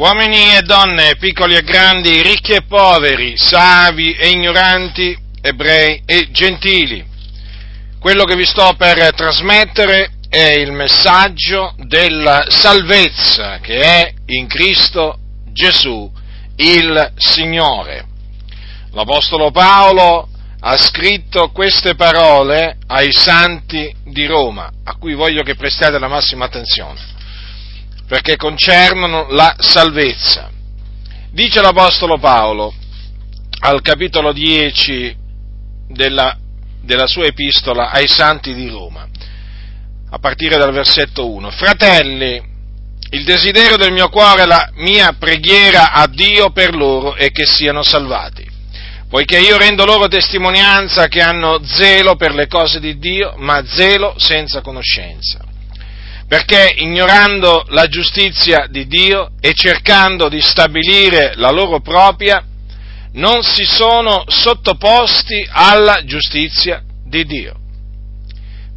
uomini e donne, piccoli e grandi, ricchi e poveri, savi e ignoranti, ebrei e gentili. Quello che vi sto per trasmettere è il messaggio della salvezza che è in Cristo Gesù, il Signore. L'Apostolo Paolo ha scritto queste parole ai santi di Roma, a cui voglio che prestiate la massima attenzione perché concernono la salvezza. Dice l'Apostolo Paolo al capitolo 10 della, della sua epistola ai santi di Roma, a partire dal versetto 1. Fratelli, il desiderio del mio cuore, la mia preghiera a Dio per loro è che siano salvati, poiché io rendo loro testimonianza che hanno zelo per le cose di Dio, ma zelo senza conoscenza perché ignorando la giustizia di Dio e cercando di stabilire la loro propria, non si sono sottoposti alla giustizia di Dio.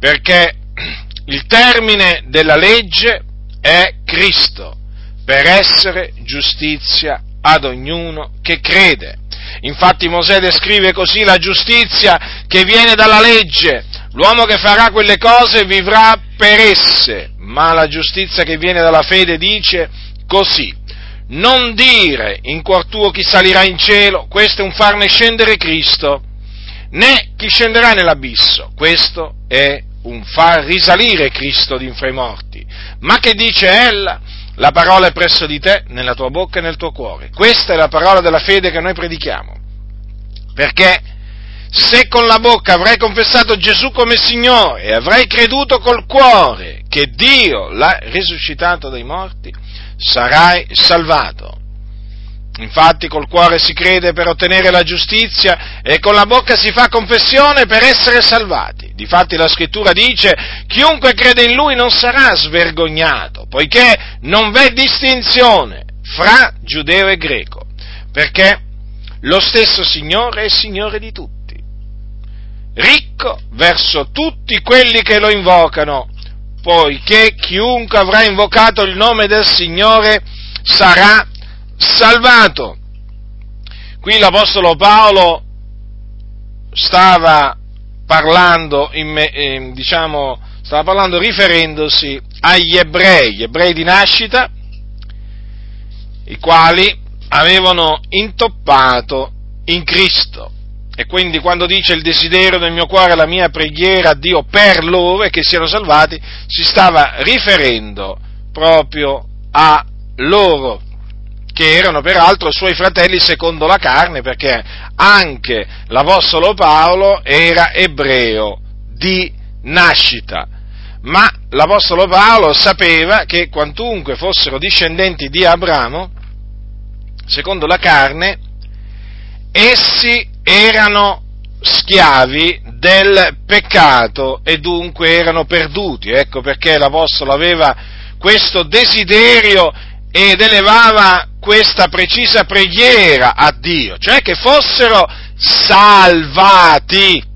Perché il termine della legge è Cristo, per essere giustizia ad ognuno che crede. Infatti Mosè descrive così la giustizia che viene dalla legge. L'uomo che farà quelle cose vivrà per esse, ma la giustizia che viene dalla fede dice così. Non dire in cuor tuo chi salirà in cielo, questo è un farne scendere Cristo, né chi scenderà nell'abisso, questo è un far risalire Cristo d'infra i morti. Ma che dice ella? La parola è presso di te, nella tua bocca e nel tuo cuore. Questa è la parola della fede che noi predichiamo. Perché se con la bocca avrai confessato Gesù come Signore e avrai creduto col cuore che Dio l'ha risuscitato dai morti, sarai salvato. Infatti col cuore si crede per ottenere la giustizia e con la bocca si fa confessione per essere salvati. Difatti la scrittura dice chiunque crede in lui non sarà svergognato, poiché non v'è distinzione fra giudeo e greco, perché lo stesso Signore è Signore di tutti ricco verso tutti quelli che lo invocano, poiché chiunque avrà invocato il nome del Signore sarà salvato. Qui l'Apostolo Paolo stava parlando, in, diciamo, stava parlando riferendosi agli ebrei, gli ebrei di nascita, i quali avevano intoppato in Cristo e quindi quando dice il desiderio del mio cuore, la mia preghiera a Dio per loro e che siano salvati, si stava riferendo proprio a loro, che erano peraltro suoi fratelli secondo la carne, perché anche l'Apostolo Paolo era ebreo di nascita. Ma l'Apostolo Paolo sapeva che quantunque fossero discendenti di Abramo, secondo la carne, essi erano schiavi del peccato e dunque erano perduti. Ecco perché l'Apostolo aveva questo desiderio ed elevava questa precisa preghiera a Dio, cioè che fossero salvati.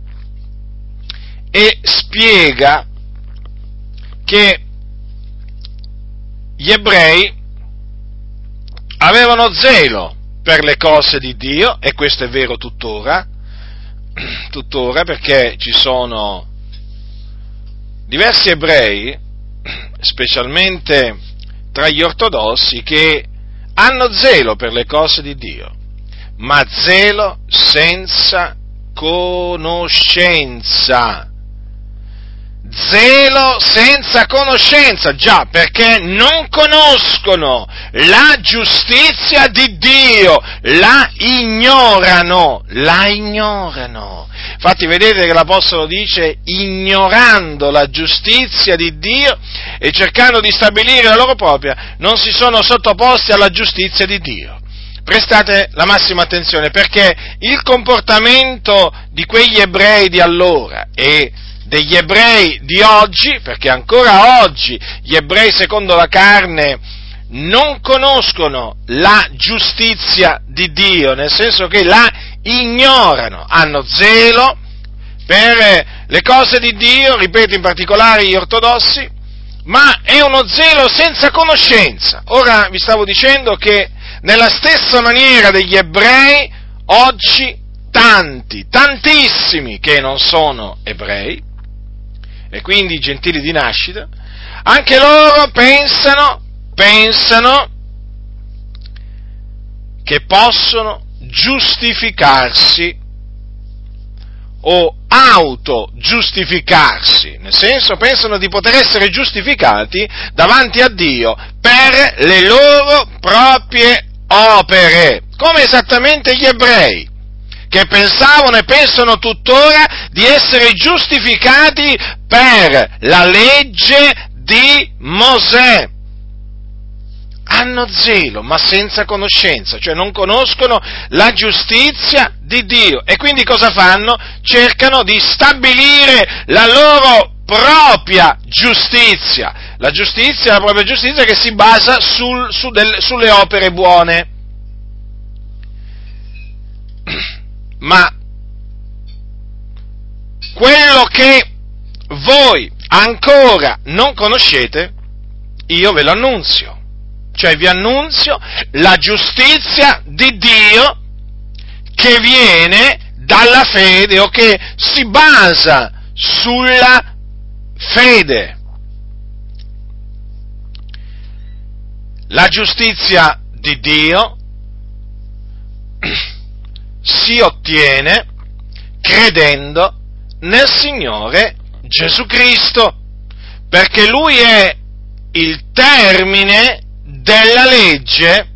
E spiega che gli ebrei avevano zelo per le cose di Dio, e questo è vero tuttora, tuttora perché ci sono diversi ebrei, specialmente tra gli ortodossi, che hanno zelo per le cose di Dio, ma zelo senza conoscenza zelo senza conoscenza, già perché non conoscono la giustizia di Dio, la ignorano, la ignorano. Infatti vedete che l'Apostolo dice ignorando la giustizia di Dio e cercando di stabilire la loro propria, non si sono sottoposti alla giustizia di Dio prestate la massima attenzione perché il comportamento di quegli ebrei di allora e degli ebrei di oggi, perché ancora oggi gli ebrei secondo la carne non conoscono la giustizia di Dio, nel senso che la ignorano, hanno zelo per le cose di Dio, ripeto in particolare gli ortodossi, ma è uno zelo senza conoscenza. Ora vi stavo dicendo che nella stessa maniera degli ebrei, oggi tanti, tantissimi che non sono ebrei, e quindi gentili di nascita, anche loro pensano, pensano che possono giustificarsi o autogiustificarsi, nel senso pensano di poter essere giustificati davanti a Dio per le loro proprie opere, come esattamente gli ebrei, che pensavano e pensano tuttora di essere giustificati per la legge di Mosè hanno zelo, ma senza conoscenza, cioè non conoscono la giustizia di Dio. E quindi cosa fanno? Cercano di stabilire la loro propria giustizia, la giustizia, la propria giustizia che si basa sul, su del, sulle opere buone. Ma quello che voi ancora non conoscete, io ve lo annunzio cioè vi annunzio la giustizia di Dio che viene dalla fede o che si basa sulla fede. La giustizia di Dio si ottiene credendo nel Signore Gesù Cristo, perché Lui è il termine della legge,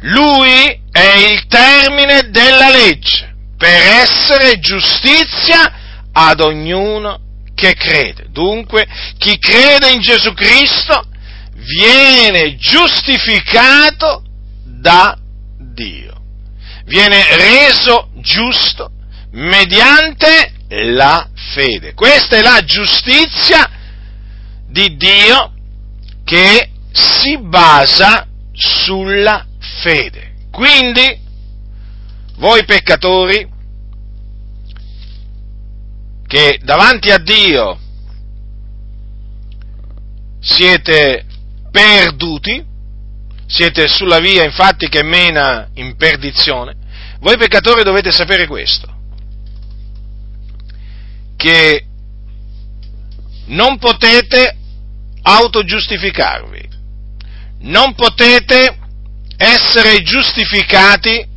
lui è il termine della legge per essere giustizia ad ognuno che crede. Dunque, chi crede in Gesù Cristo viene giustificato da Dio, viene reso giusto mediante la fede. Questa è la giustizia di Dio che si basa sulla fede. Quindi, voi peccatori, che davanti a Dio siete perduti, siete sulla via infatti che mena in perdizione, voi peccatori dovete sapere questo, che non potete autogiustificarvi. Non potete essere giustificati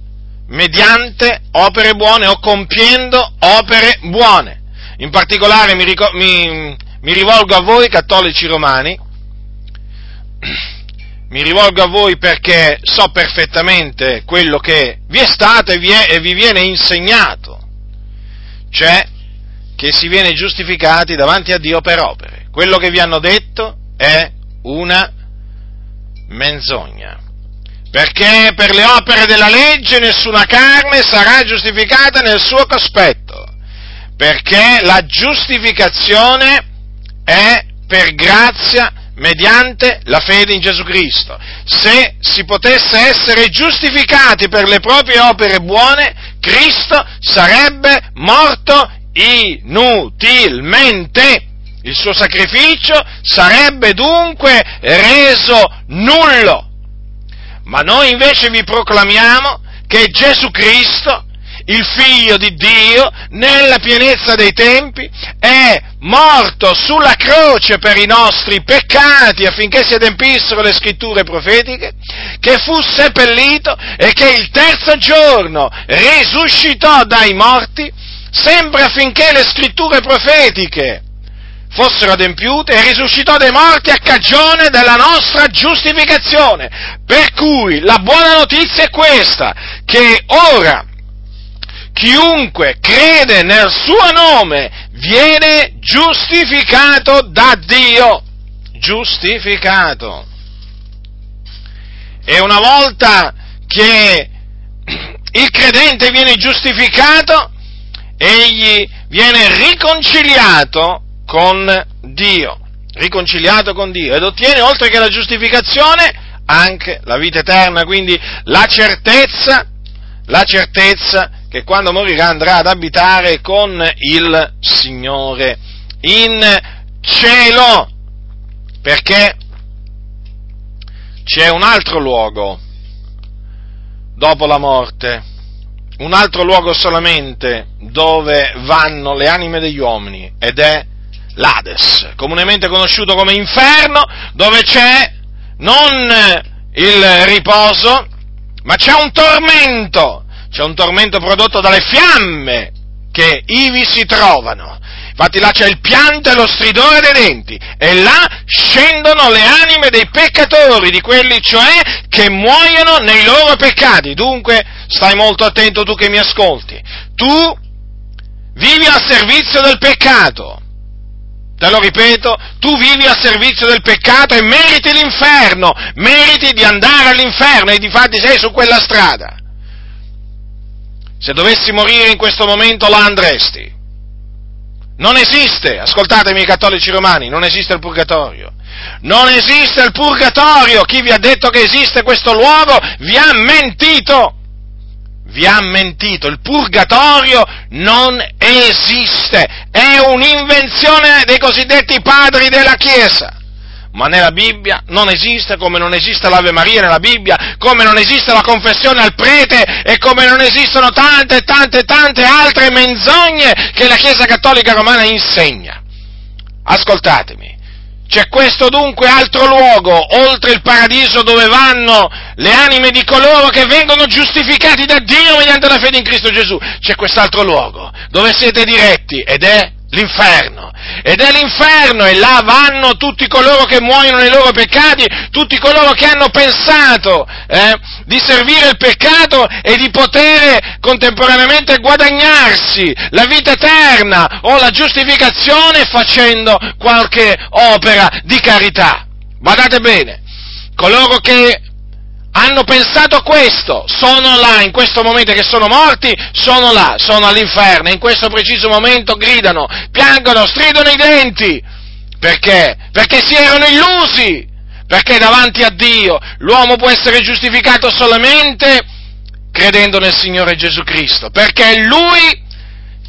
mediante opere buone o compiendo opere buone. In particolare mi, mi, mi rivolgo a voi cattolici romani, mi rivolgo a voi perché so perfettamente quello che vi è stato e vi, è, e vi viene insegnato, cioè che si viene giustificati davanti a Dio per opere. Quello che vi hanno detto è una menzogna. Perché per le opere della legge nessuna carne sarà giustificata nel suo cospetto. Perché la giustificazione è per grazia mediante la fede in Gesù Cristo. Se si potesse essere giustificati per le proprie opere buone, Cristo sarebbe morto inutilmente il suo sacrificio sarebbe dunque reso nullo. Ma noi invece vi proclamiamo che Gesù Cristo, il figlio di Dio, nella pienezza dei tempi, è morto sulla croce per i nostri peccati affinché si adempissero le scritture profetiche, che fu seppellito e che il terzo giorno risuscitò dai morti, sempre affinché le scritture profetiche fossero adempiute e risuscitò dai morti a cagione della nostra giustificazione. Per cui la buona notizia è questa, che ora chiunque crede nel suo nome viene giustificato da Dio. Giustificato. E una volta che il credente viene giustificato, egli viene riconciliato con Dio, riconciliato con Dio ed ottiene oltre che la giustificazione anche la vita eterna, quindi la certezza, la certezza che quando morirà andrà ad abitare con il Signore in cielo, perché c'è un altro luogo dopo la morte, un altro luogo solamente dove vanno le anime degli uomini ed è l'Ades, comunemente conosciuto come inferno, dove c'è non il riposo, ma c'è un tormento, c'è un tormento prodotto dalle fiamme che ivi si trovano. Infatti là c'è il pianto e lo stridore dei denti e là scendono le anime dei peccatori, di quelli cioè che muoiono nei loro peccati. Dunque stai molto attento tu che mi ascolti. Tu vivi al servizio del peccato. Te lo ripeto, tu vivi al servizio del peccato e meriti l'inferno, meriti di andare all'inferno e di fatti sei su quella strada. Se dovessi morire in questo momento la andresti. Non esiste, ascoltatemi i cattolici romani, non esiste il purgatorio. Non esiste il purgatorio. Chi vi ha detto che esiste questo luogo vi ha mentito. Vi ha mentito. Il purgatorio non esiste. È un'invenzione dei cosiddetti padri della Chiesa ma nella Bibbia non esiste come non esiste l'Ave Maria nella Bibbia, come non esiste la confessione al prete e come non esistono tante, tante, tante altre menzogne che la Chiesa Cattolica Romana insegna. Ascoltatemi, c'è questo dunque altro luogo, oltre il paradiso dove vanno le anime di coloro che vengono giustificati da Dio mediante la fede in Cristo Gesù. C'è quest'altro luogo dove siete diretti ed è l'inferno. Ed è l'inferno e là vanno tutti coloro che muoiono nei loro peccati, tutti coloro che hanno pensato eh, di servire il peccato e di poter contemporaneamente guadagnarsi la vita eterna o la giustificazione facendo qualche opera di carità. Badate bene, coloro che hanno pensato a questo, sono là in questo momento che sono morti, sono là, sono all'inferno, in questo preciso momento gridano, piangono, stridono i denti. Perché? Perché si erano illusi, perché davanti a Dio l'uomo può essere giustificato solamente credendo nel Signore Gesù Cristo, perché Lui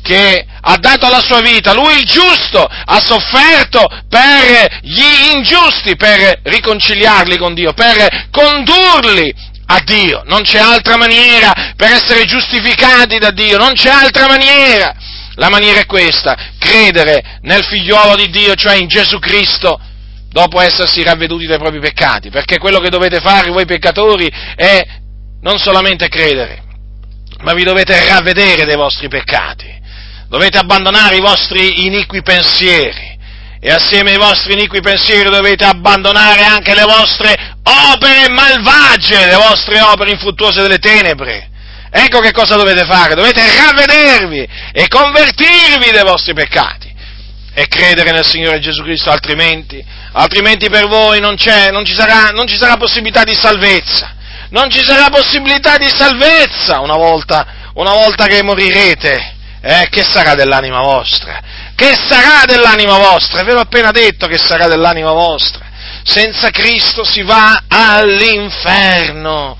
che ha dato la sua vita, lui il giusto ha sofferto per gli ingiusti, per riconciliarli con Dio, per condurli a Dio. Non c'è altra maniera per essere giustificati da Dio, non c'è altra maniera. La maniera è questa, credere nel figliuolo di Dio, cioè in Gesù Cristo, dopo essersi ravveduti dai propri peccati, perché quello che dovete fare voi peccatori è non solamente credere, ma vi dovete ravvedere dei vostri peccati dovete abbandonare i vostri iniqui pensieri e assieme ai vostri iniqui pensieri dovete abbandonare anche le vostre opere malvagie, le vostre opere infruttuose delle tenebre. Ecco che cosa dovete fare, dovete ravvedervi e convertirvi dai vostri peccati e credere nel Signore Gesù Cristo, altrimenti, altrimenti per voi non, non, ci sarà, non ci sarà possibilità di salvezza, non ci sarà possibilità di salvezza una volta, una volta che morirete eh, che sarà dell'anima vostra? Che sarà dell'anima vostra? Ve l'ho appena detto che sarà dell'anima vostra. Senza Cristo si va all'inferno.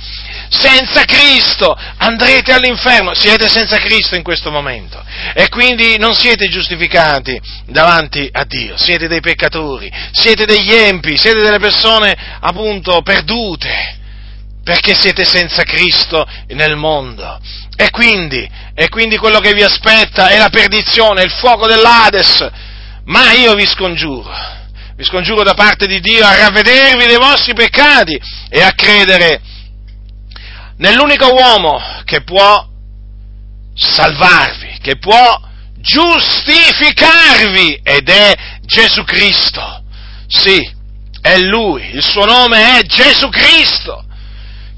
Senza Cristo andrete all'inferno. Siete senza Cristo in questo momento. E quindi non siete giustificati davanti a Dio. Siete dei peccatori. Siete degli empi. Siete delle persone appunto perdute perché siete senza Cristo nel mondo. E quindi, e quindi quello che vi aspetta è la perdizione, il fuoco dell'Ades. Ma io vi scongiuro, vi scongiuro da parte di Dio a ravvedervi dei vostri peccati e a credere nell'unico uomo che può salvarvi, che può giustificarvi ed è Gesù Cristo. Sì, è Lui, il suo nome è Gesù Cristo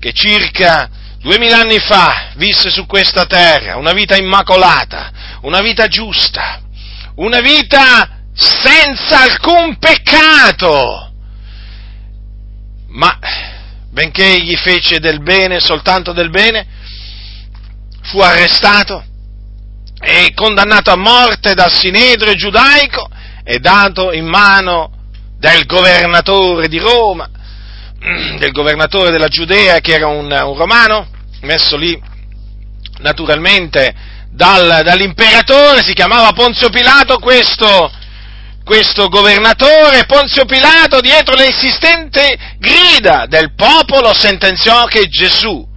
che circa duemila anni fa visse su questa terra, una vita immacolata, una vita giusta, una vita senza alcun peccato. Ma benché egli fece del bene, soltanto del bene, fu arrestato e condannato a morte dal sinedrio giudaico e dato in mano del governatore di Roma del governatore della Giudea che era un, un romano, messo lì naturalmente dal, dall'imperatore, si chiamava Ponzio Pilato, questo, questo governatore. Ponzio Pilato, dietro le insistenti grida del popolo, sentenziò che Gesù,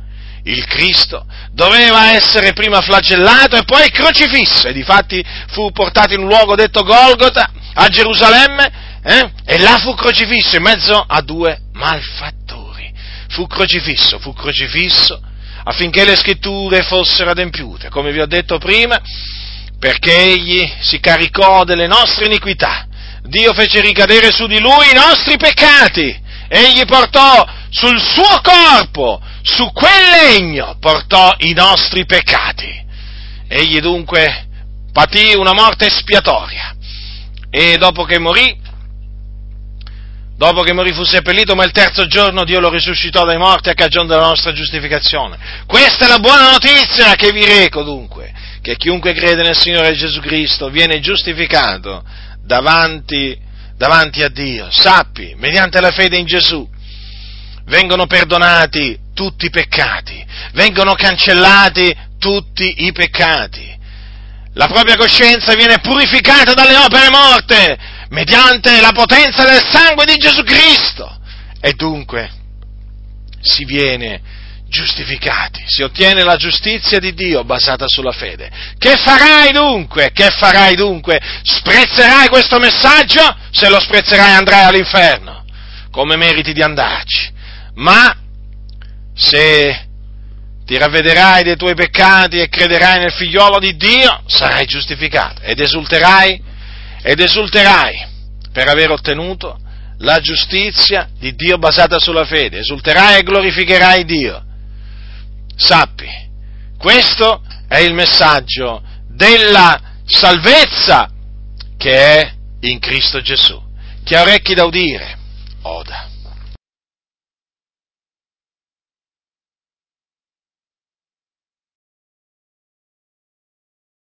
il Cristo, doveva essere prima flagellato e poi crocifisso, e difatti fu portato in un luogo detto Golgota, a Gerusalemme, eh? e là fu crocifisso in mezzo a due malfattori. Fu crocifisso, fu crocifisso affinché le scritture fossero adempiute, come vi ho detto prima, perché egli si caricò delle nostre iniquità. Dio fece ricadere su di lui i nostri peccati. Egli portò sul suo corpo, su quel legno, portò i nostri peccati. Egli dunque patì una morte espiatoria e dopo che morì, dopo che morì fu seppellito, ma il terzo giorno Dio lo risuscitò dai morti a cagione della nostra giustificazione. Questa è la buona notizia che vi reco dunque che chiunque crede nel Signore Gesù Cristo viene giustificato davanti, davanti a Dio. Sappi, mediante la fede in Gesù, vengono perdonati tutti i peccati, vengono cancellati tutti i peccati. La propria coscienza viene purificata dalle opere morte mediante la potenza del sangue di Gesù Cristo. E dunque si viene giustificati, si ottiene la giustizia di Dio basata sulla fede. Che farai dunque? Che farai dunque? Sprezzerai questo messaggio? Se lo sprezzerai andrai all'inferno, come meriti di andarci. Ma se ti ravvederai dei tuoi peccati e crederai nel figliolo di Dio, sarai giustificato ed esulterai, ed esulterai per aver ottenuto la giustizia di Dio basata sulla fede, esulterai e glorificherai Dio sappi, questo è il messaggio della salvezza che è in Cristo Gesù. Chi ha orecchi da udire, oda.